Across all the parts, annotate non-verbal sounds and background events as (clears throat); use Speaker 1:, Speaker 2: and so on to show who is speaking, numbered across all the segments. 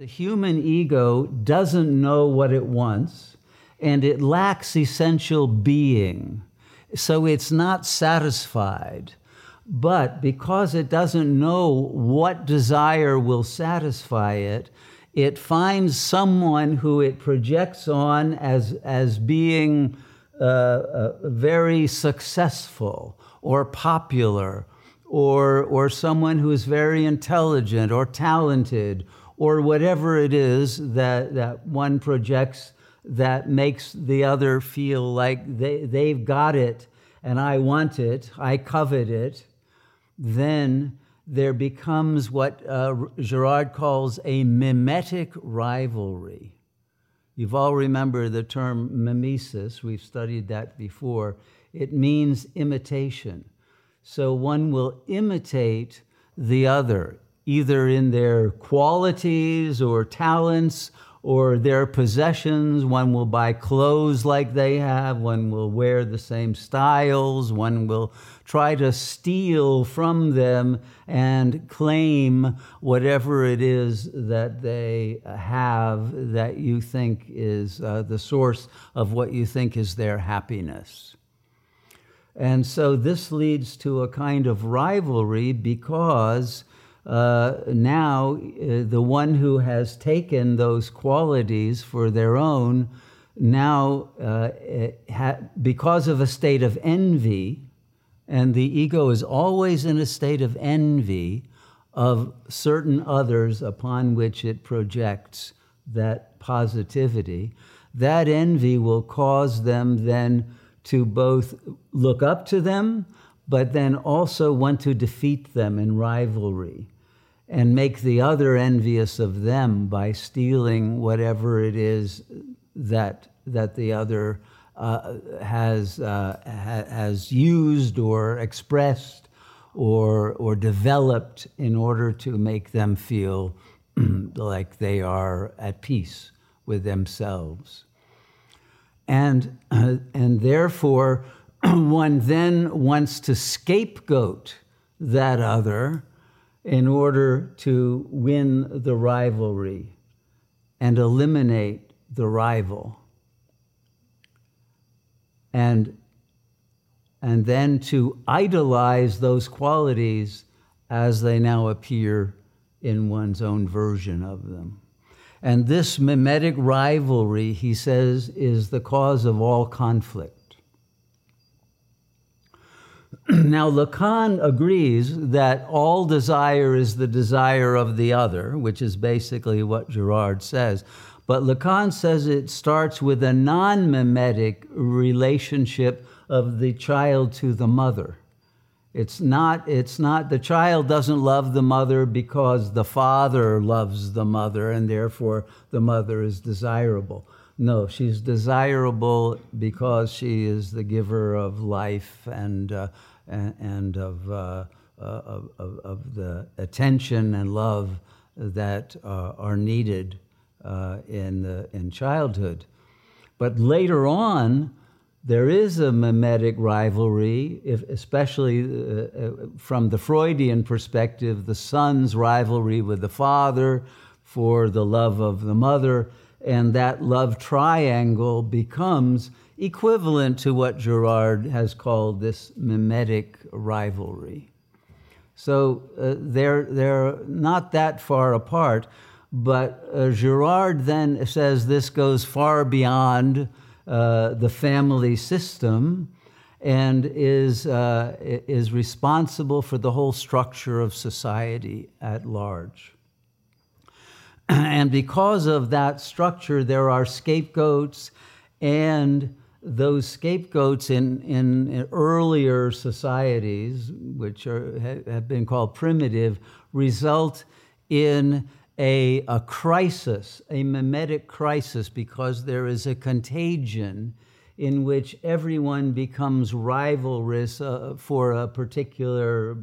Speaker 1: The human ego doesn't know what it wants, and it lacks essential being. So it's not satisfied. But because it doesn't know what desire will satisfy it, it finds someone who it projects on as, as being uh, uh, very successful or popular or, or someone who is very intelligent or talented or whatever it is that, that one projects that makes the other feel like they, they've got it and I want it, I covet it, then there becomes what uh, Girard calls a mimetic rivalry. You've all remembered the term mimesis, we've studied that before. It means imitation. So one will imitate the other, either in their qualities or talents or their possessions. One will buy clothes like they have, one will wear the same styles, one will try to steal from them and claim whatever it is that they have that you think is uh, the source of what you think is their happiness. And so this leads to a kind of rivalry because uh, now uh, the one who has taken those qualities for their own, now uh, ha- because of a state of envy, and the ego is always in a state of envy of certain others upon which it projects that positivity, that envy will cause them then to both look up to them, but then also want to defeat them in rivalry and make the other envious of them by stealing whatever it is that, that the other uh, has, uh, ha- has used or expressed or, or developed in order to make them feel (clears throat) like they are at peace with themselves. And, uh, (clears throat) and therefore, (clears throat) one then wants to scapegoat that other in order to win the rivalry and eliminate the rival. And, and then to idolize those qualities as they now appear in one's own version of them. And this mimetic rivalry, he says, is the cause of all conflict. (clears throat) now, Lacan agrees that all desire is the desire of the other, which is basically what Girard says. But Lacan says it starts with a non mimetic relationship of the child to the mother. It's not, it's not, the child doesn't love the mother because the father loves the mother and therefore the mother is desirable. No, she's desirable because she is the giver of life and, uh, and, of, uh, uh, of, of, of, the attention and love that uh, are needed uh, in, the, in childhood. But later on, there is a mimetic rivalry, if, especially uh, from the Freudian perspective, the son's rivalry with the father for the love of the mother, and that love triangle becomes equivalent to what Girard has called this mimetic rivalry. So uh, they're, they're not that far apart, but uh, Girard then says this goes far beyond uh, the family system and is, uh, is responsible for the whole structure of society at large. (clears throat) And because of that structure, there are scapegoats, and those scapegoats in, in earlier societies, which are, have been called primitive, result in a, a crisis, a mimetic crisis, because there is a contagion in which everyone becomes rivalrous uh, for a particular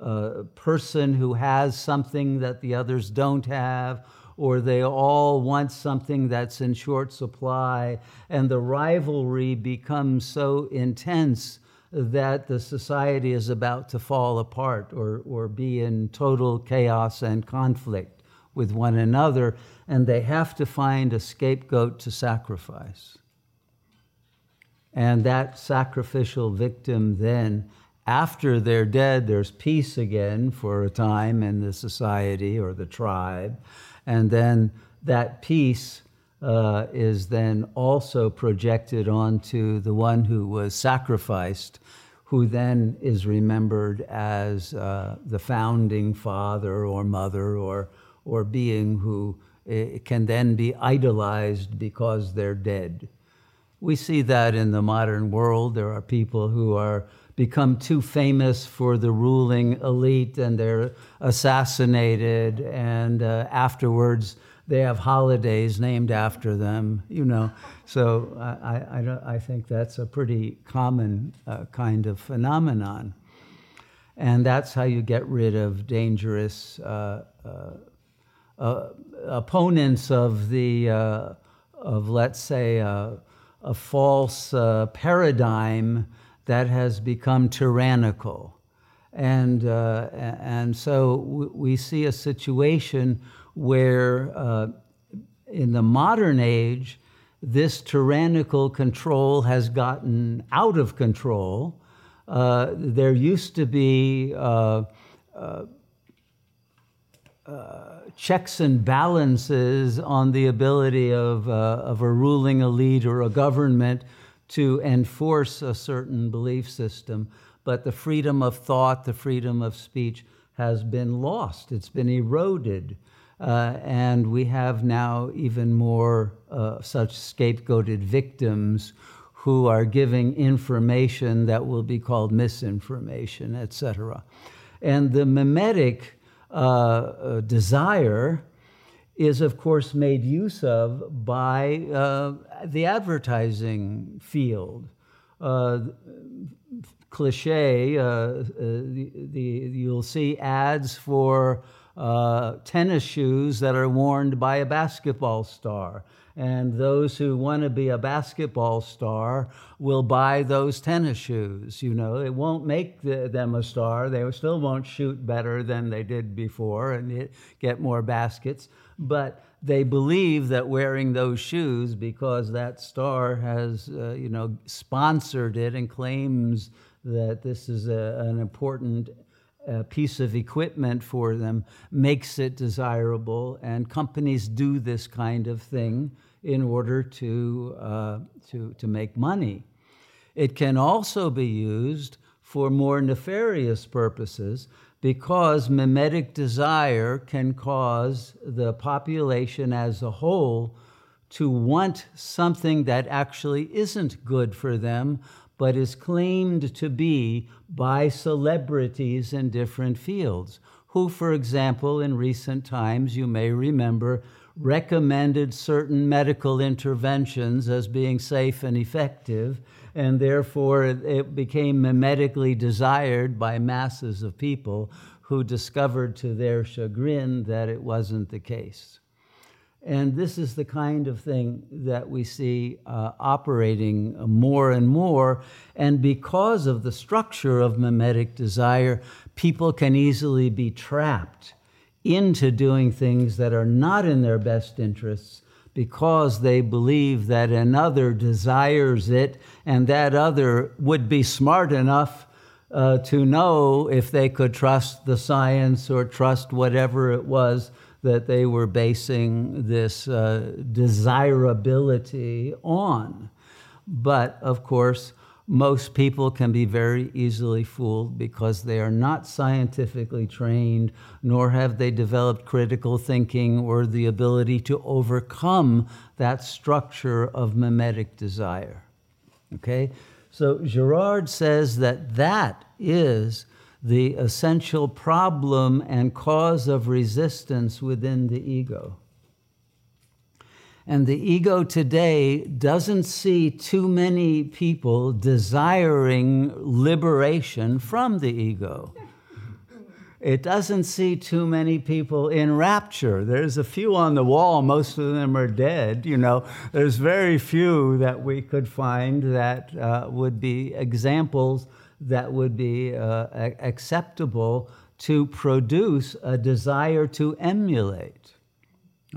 Speaker 1: uh, person who has something that the others don't have, or they all want something that's in short supply, and the rivalry becomes so intense that the society is about to fall apart or, or be in total chaos and conflict with one another, and they have to find a scapegoat to sacrifice. And that sacrificial victim then, after they're dead, there's peace again for a time in the society or the tribe. And then that peace uh, is then also projected onto the one who was sacrificed, who then is remembered as uh, the founding father or mother or, or being who uh, can then be idolized because they're dead. We see that in the modern world. There are people who are become too famous for the ruling elite and they're assassinated, and uh, afterwards they have holidays named after them, you know. So I, I, I think that's a pretty common uh, kind of phenomenon. And that's how you get rid of dangerous uh, uh, uh opponents of the, uh, of let's say, a false paradigm that has become tyrannical. And, and so we see a situation where uh, in the modern age, this tyrannical control has gotten out of control. Uh, there used to be checks and balances on the ability of, uh, of a ruling elite or a government to enforce a certain belief system, but the freedom of thought, the freedom of speech has been lost, it's been eroded. Uh, and we have now even more uh, such scapegoated victims who are giving information that will be called misinformation, etc. And the mimetic uh, uh, desire is, of course, made use of by uh, the advertising field. Uh, cliche, the, the, you'll see ads for uh, tennis shoes that are worn by a basketball star. And those who want to be a basketball star will buy those tennis shoes. You know, it won't make the, them a star. They still won't shoot better than they did before and get more baskets. But they believe that wearing those shoes, because that star has, uh, you know, sponsored it and claims that this is a, an important a piece of equipment for them makes it desirable, and companies do this kind of thing in order to, uh, to, to make money. It can also be used for more nefarious purposes because mimetic desire can cause the population as a whole to want something that actually isn't good for them, but is claimed to be by celebrities in different fields, who, for example, in recent times, you may remember, recommended certain medical interventions as being safe and effective, and therefore it became mimetically desired by masses of people who discovered to their chagrin that it wasn't the case. And this is the kind of thing that we see uh, operating more and more. And because of the structure of mimetic desire, people can easily be trapped into doing things that are not in their best interests because they believe that another desires it and that other would be smart enough uh, to know if they could trust the science or trust whatever it was that they were basing this uh, desirability on. But of course, most people can be very easily fooled because they are not scientifically trained, nor have they developed critical thinking or the ability to overcome that structure of mimetic desire. Okay? So Girard says that that is the essential problem and cause of resistance within the ego. And the ego today doesn't see too many people desiring liberation from the ego. It doesn't see too many people in rapture. There's a few on the wall, most of them are dead. You know, there's very few that we could find that uh, would be examples that would be uh, acceptable to produce a desire to emulate.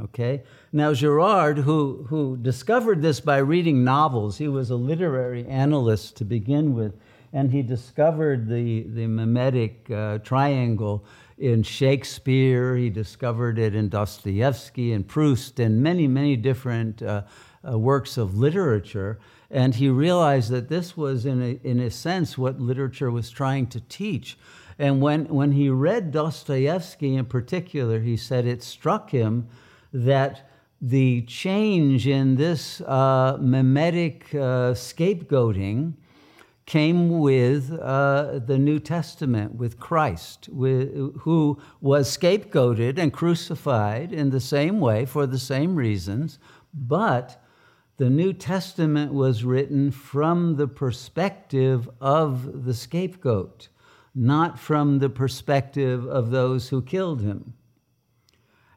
Speaker 1: Okay? Now, Girard, who, who discovered this by reading novels, he was a literary analyst to begin with, and he discovered the, the mimetic uh, triangle in Shakespeare, he discovered it in Dostoevsky and Proust, and many, many different uh, uh, works of literature. And he realized that this was, in a, in a sense, what literature was trying to teach. And when, when he read Dostoevsky in particular, he said it struck him that the change in this uh, mimetic uh, scapegoating came with uh, the New Testament, with Christ, with, who was scapegoated and crucified in the same way for the same reasons, but the New Testament was written from the perspective of the scapegoat, not from the perspective of those who killed him.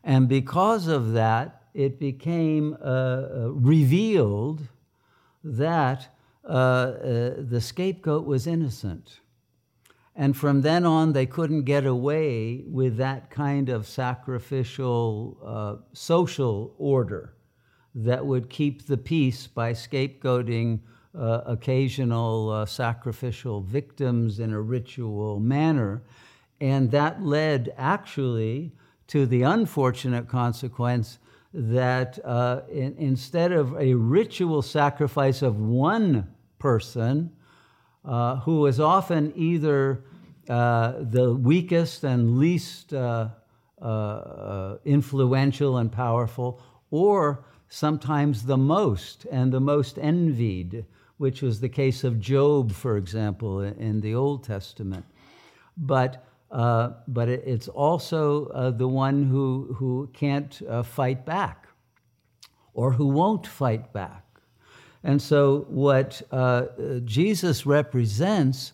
Speaker 1: And because of that, it became uh, uh revealed that uh, uh, the scapegoat was innocent. And from then on, they couldn't get away with that kind of sacrificial uh, social order that would keep the peace by scapegoating uh, occasional uh, sacrificial victims in a ritual manner. And that led actually to the unfortunate consequence that uh, in, instead of a ritual sacrifice of one person, uh, who was often either uh, the weakest and least uh, uh, uh, influential and powerful, or sometimes the most and the most envied, which was the case of Job, for example, in the Old Testament. But uh, but it's also uh, the one who, who can't uh, fight back or who won't fight back. And so, what uh, Jesus represents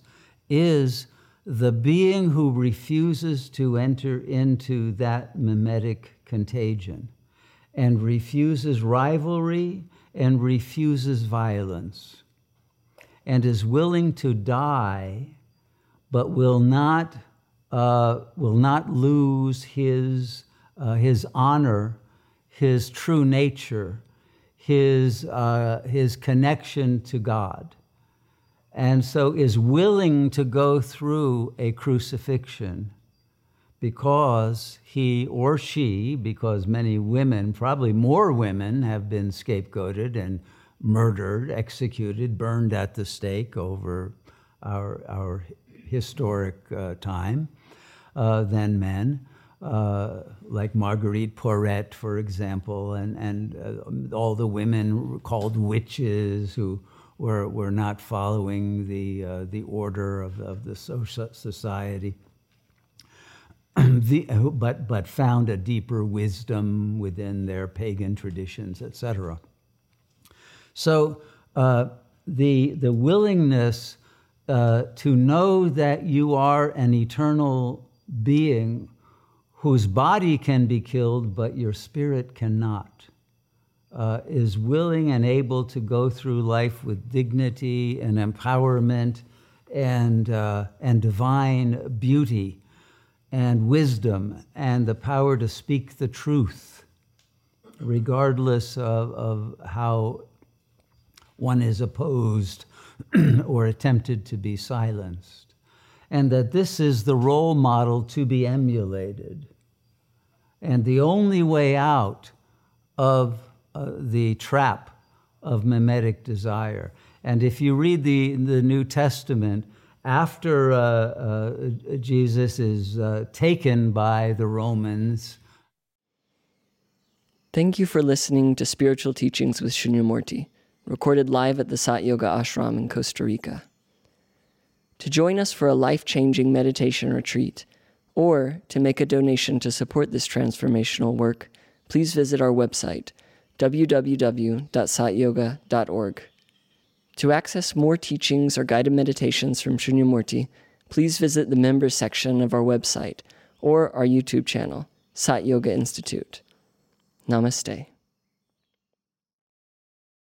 Speaker 1: is the being who refuses to enter into that mimetic contagion and refuses rivalry and refuses violence and is willing to die but will not uh, will not lose his, uh, his honor, his true nature, his, uh, his connection to God. And so is willing to go through a crucifixion because he or she, because many women, probably more women, have been scapegoated and murdered, executed, burned at the stake over our, our historic uh, time uh, than men, uh, like Marguerite Porete, for example, and, and uh, all the women called witches who were, were not following the, uh, the order of, of the society. (clears throat) the, but, but found a deeper wisdom within their pagan traditions, etc. So uh, the, the willingness uh, to know that you are an eternal being whose body can be killed, but your spirit cannot, uh, is willing and able to go through life with dignity and empowerment and, uh, and divine beauty and wisdom and the power to speak the truth, regardless of, of how one is opposed (clears throat) or attempted to be silenced and that this is the role model to be emulated. And the only way out of uh, the trap of mimetic desire. And if you read the, the New Testament, after uh, uh, Jesus is uh, taken by the Romans.
Speaker 2: Thank you for listening to Spiritual Teachings with Shunyamurti, recorded live at the Sat Yoga Ashram in Costa Rica. To join us for a life changing meditation retreat, or to make a donation to support this transformational work, please visit our website, www.satyoga.org. To access more teachings or guided meditations from Shunyamurti, please visit the members section of our website or our YouTube channel, Sat Yoga Institute. Namaste.